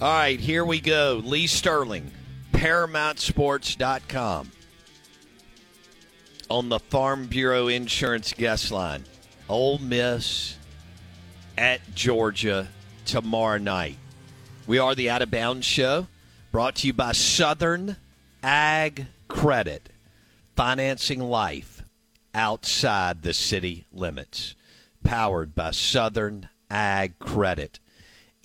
All right, here we go. Lee Sterling, ParamountSports.com. On the Farm Bureau Insurance guest line. Ole Miss at Georgia tomorrow night. We are the Out of Bounds Show, brought to you by Southern Ag Credit, financing life outside the city limits. Powered by Southern Ag Credit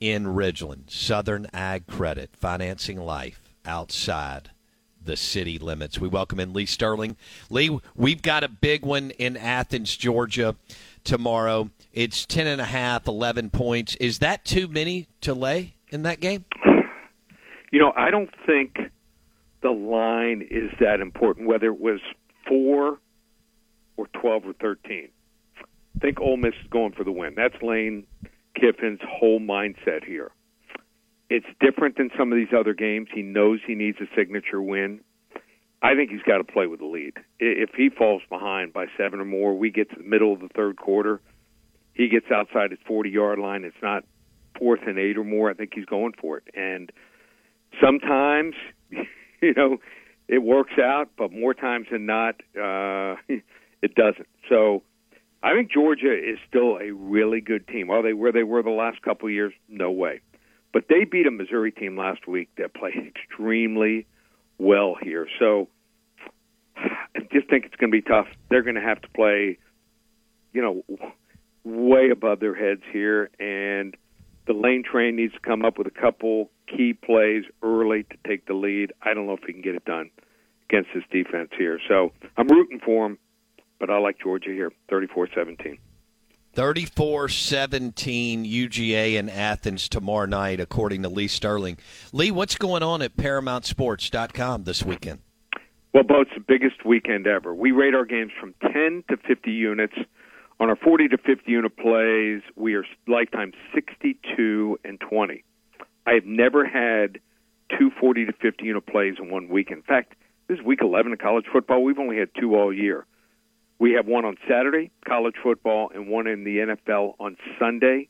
in Ridgeland. Southern Ag Credit, financing life outside the city limits. We welcome in Lee Sterling. Lee, we've got a big one in Athens, Georgia tomorrow. It's 10 and a half, 11 points. Is that too many to lay in that game? You know, I don't think the line is that important, whether it was 4 or 12 or 13. I think Ole Miss is going for the win. That's Lane Kiffin's whole mindset here. It's different than some of these other games. He knows he needs a signature win. I think he's got to play with the lead. If he falls behind by seven or more, we get to the middle of the third quarter, he gets outside his 40 yard line. It's not fourth and eight or more. I think he's going for it. And sometimes, you know, it works out, but more times than not, uh, it doesn't. So I think Georgia is still a really good team. Are they where they were the last couple of years? No way. But they beat a Missouri team last week that played extremely well here. So I just think it's going to be tough. They're going to have to play, you know, way above their heads here, and the lane train needs to come up with a couple key plays early to take the lead. I don't know if he can get it done against this defense here. So I'm rooting for him but I like Georgia here, 34-17. 34-17 UGA in Athens tomorrow night, according to Lee Sterling. Lee, what's going on at ParamountSports.com this weekend? Well, Bo, it's the biggest weekend ever. We rate our games from 10 to 50 units. On our 40 to 50 unit plays, we are lifetime 62 and 20. I have never had two 40 to 50 unit plays in one week. In fact, this is week 11 of college football. We've only had two all year. We have one on Saturday, college football, and one in the NFL on Sunday.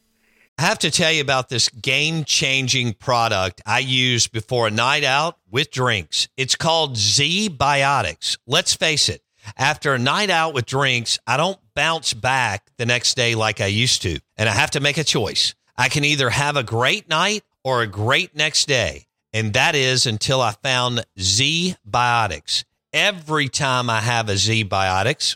I have to tell you about this game changing product I use before a night out with drinks. It's called ZBiotics. Let's face it, after a night out with drinks, I don't bounce back the next day like I used to. And I have to make a choice. I can either have a great night or a great next day. And that is until I found Z Biotics. Every time I have a ZBiotics,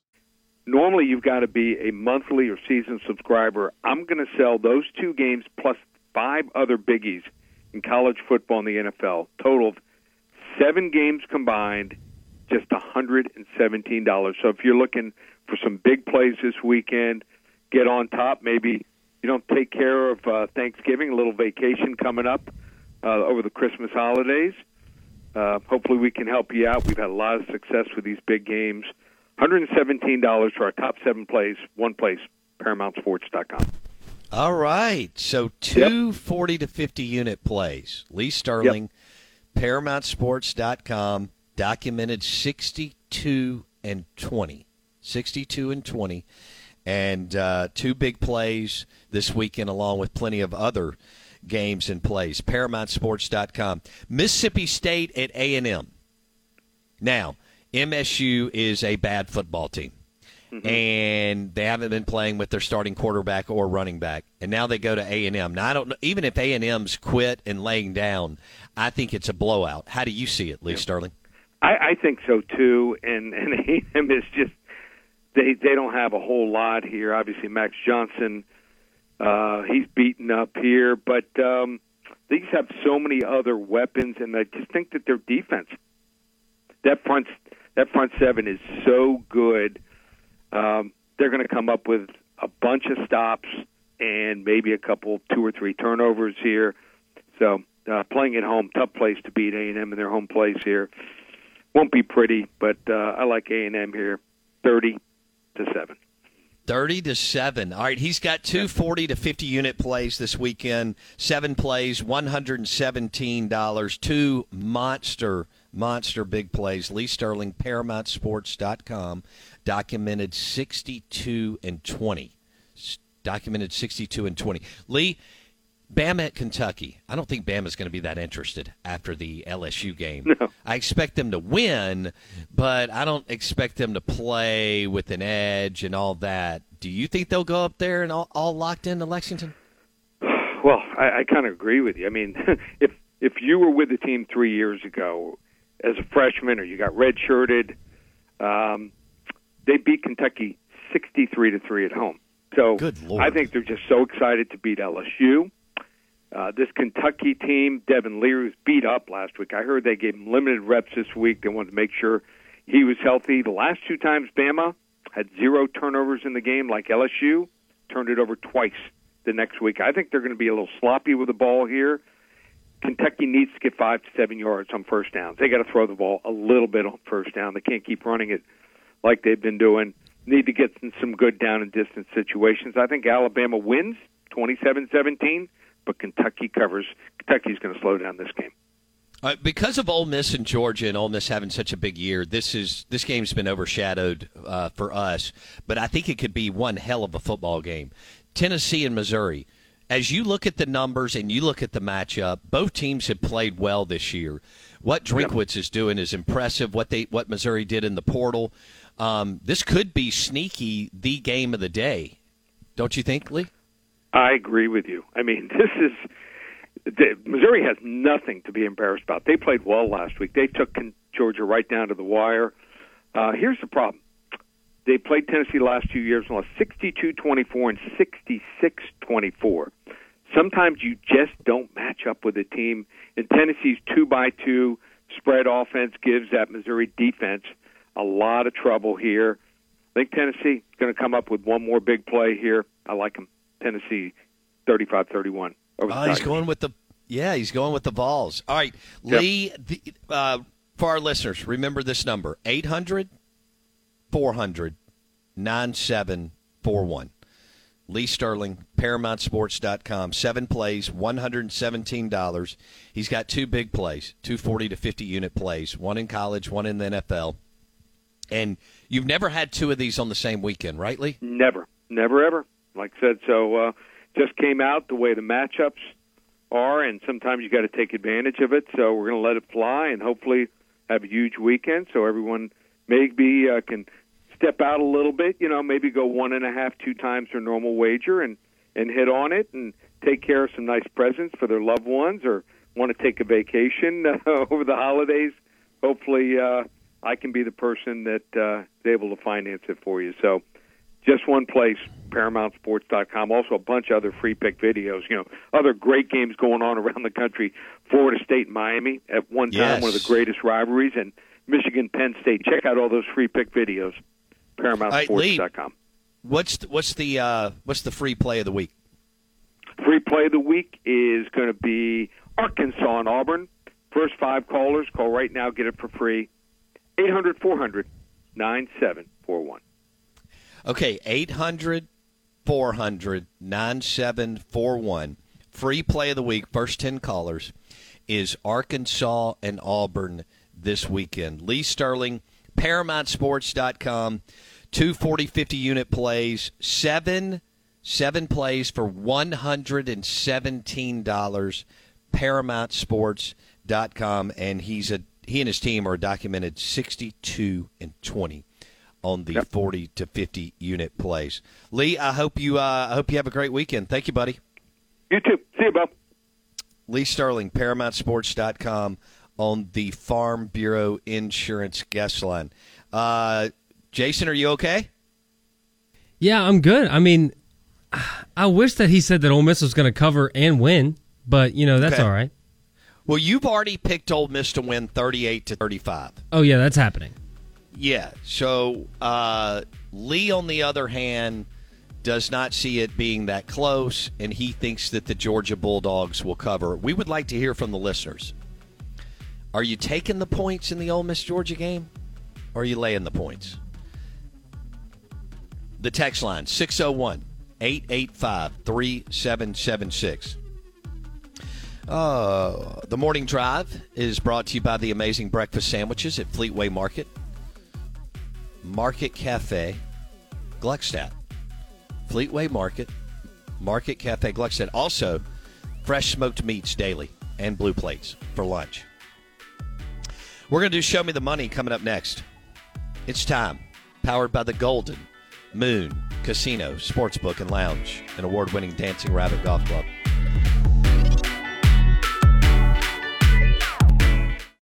normally you've got to be a monthly or season subscriber. I'm going to sell those two games plus five other biggies in college football and the NFL. Total of seven games combined, just $117. So if you're looking for some big plays this weekend, get on top. Maybe you don't take care of uh, Thanksgiving, a little vacation coming up uh, over the Christmas holidays. Uh, hopefully, we can help you out. We've had a lot of success with these big games. $117 for our top seven plays, one place, ParamountSports.com. All right. So two yep. 40 to 50 unit plays. Lee Sterling, yep. ParamountSports.com, documented 62 and 20. 62 and 20. And uh, two big plays this weekend, along with plenty of other games and plays. ParamountSports.com. Mississippi State at A&M. Now, MSU is a bad football team. Mm-hmm. And they haven't been playing with their starting quarterback or running back, and now they go to A and M. Now I don't know. Even if A and M's quit and laying down, I think it's a blowout. How do you see it, Lee yeah. Sterling? I, I think so too. And and A and M is just they they don't have a whole lot here. Obviously, Max Johnson Uh, he's beaten up here, but um, these have so many other weapons, and I just think that their defense, that front, that front seven is so good. Um, they're going to come up with a bunch of stops and maybe a couple, two or three turnovers here. So uh, playing at home, tough place to beat A and M in their home place here. Won't be pretty, but uh, I like A and M here, thirty to seven. 30 to 7. All right, he's got two 40 to 50 unit plays this weekend. Seven plays, $117. Two monster, monster big plays. Lee Sterling, ParamountSports.com, documented 62 and 20. Documented 62 and 20. Lee, Bama at Kentucky. I don't think Bama's going to be that interested after the LSU game. No. I expect them to win, but I don't expect them to play with an edge and all that. Do you think they'll go up there and all, all locked into Lexington? Well, I, I kind of agree with you. I mean, if if you were with the team three years ago as a freshman, or you got redshirted, um, they beat Kentucky sixty-three to three at home. So. I think they're just so excited to beat LSU. Uh, this Kentucky team, Devin Leary, was beat up last week. I heard they gave him limited reps this week. They wanted to make sure he was healthy. The last two times Bama had zero turnovers in the game, like LSU, turned it over twice the next week. I think they're going to be a little sloppy with the ball here. Kentucky needs to get five to seven yards on first downs. They got to throw the ball a little bit on first down. They can't keep running it like they've been doing. Need to get in some good down and distance situations. I think Alabama wins 27-17 but Kentucky covers. Kentucky's going to slow down this game. Uh, because of Ole Miss and Georgia and Ole Miss having such a big year, this is this game's been overshadowed uh, for us. But I think it could be one hell of a football game. Tennessee and Missouri. As you look at the numbers and you look at the matchup, both teams have played well this year. What Drinkwitz is doing is impressive. What they what Missouri did in the portal, um, this could be sneaky the game of the day, don't you think, Lee? I agree with you. I mean, this is the, Missouri has nothing to be embarrassed about. They played well last week. They took Georgia right down to the wire. Uh, here's the problem. They played Tennessee the last two years and lost 62-24 and 66-24. Sometimes you just don't match up with a team. And Tennessee's two by two spread offense gives that Missouri defense a lot of trouble here. I think Tennessee is going to come up with one more big play here. I like them. Tennessee 35-31 oh, he's going with the yeah, he's going with the Vols. All right, yep. Lee. The, uh, for our listeners, remember this number: 800 400 9741. Lee Sterling, ParamountSports.com. Seven plays, $117. He's got two big plays, two 40 to 50 unit plays, one in college, one in the NFL. And you've never had two of these on the same weekend, right, Lee? Never. Never, ever like I said. So uh, just came out the way the matchups are, and sometimes you got to take advantage of it. So we're going to let it fly, and hopefully have a huge weekend, so everyone maybe uh, can step out a little bit. You know, maybe go one and a half, two times their normal wager, and and hit on it, and take care of some nice presents for their loved ones, or want to take a vacation uh, over the holidays. Hopefully, uh, I can be the person that uh, is able to finance it for you. So just one place, ParamountSports.com. Also, a bunch of other free pick videos. You know, other great games going on around the country. Florida State, Miami, at one time yes. one of the greatest rivalries, and Michigan, Penn State. Check out all those free pick videos. ParamountSports.com. What's the, what's the uh, what's the free play of the week? Free play of the week is going to be Arkansas and Auburn. First five callers call right now, get it for free. 800 400 9741. Okay, 800 400 9741. Free play of the week, first 10 callers, is Arkansas and Auburn this weekend. Lee Sterling, ParamountSports.com, two 40 50 unit plays, seven seven plays for $117. ParamountSports.com, and he's a he and his team are documented 62 and 20 on the yep. 40 to 50 unit plays. Lee, I hope you uh, I hope you have a great weekend. Thank you, buddy. You too. See you, Bob. Lee Sterling, ParamountSports.com on the Farm Bureau Insurance guest line. Uh, Jason, are you okay? Yeah, I'm good. I mean, I wish that he said that Ole Miss was going to cover and win, but you know that's Okay. all right. Well, you've already picked Ole Miss to win 38 to 35. Oh yeah, that's happening. Yeah. So uh, Lee, on the other hand, does not see it being that close, and he thinks that the Georgia Bulldogs will cover. We would like to hear from the listeners. Are you taking the points in the Ole Miss Georgia game, or are you laying the points? The text line 601 885 3776. Uh, the morning drive is brought to you by the amazing breakfast sandwiches at Fleetway Market. Market Cafe, Gluckstadt. Fleetway Market, Market Cafe, Gluckstadt. Also, fresh smoked meats daily and blue plates for lunch. We're going to do Show Me the Money coming up next. It's time. Powered by the Golden Moon Casino, Sportsbook, and Lounge, an award winning Dancing Rabbit Golf Club.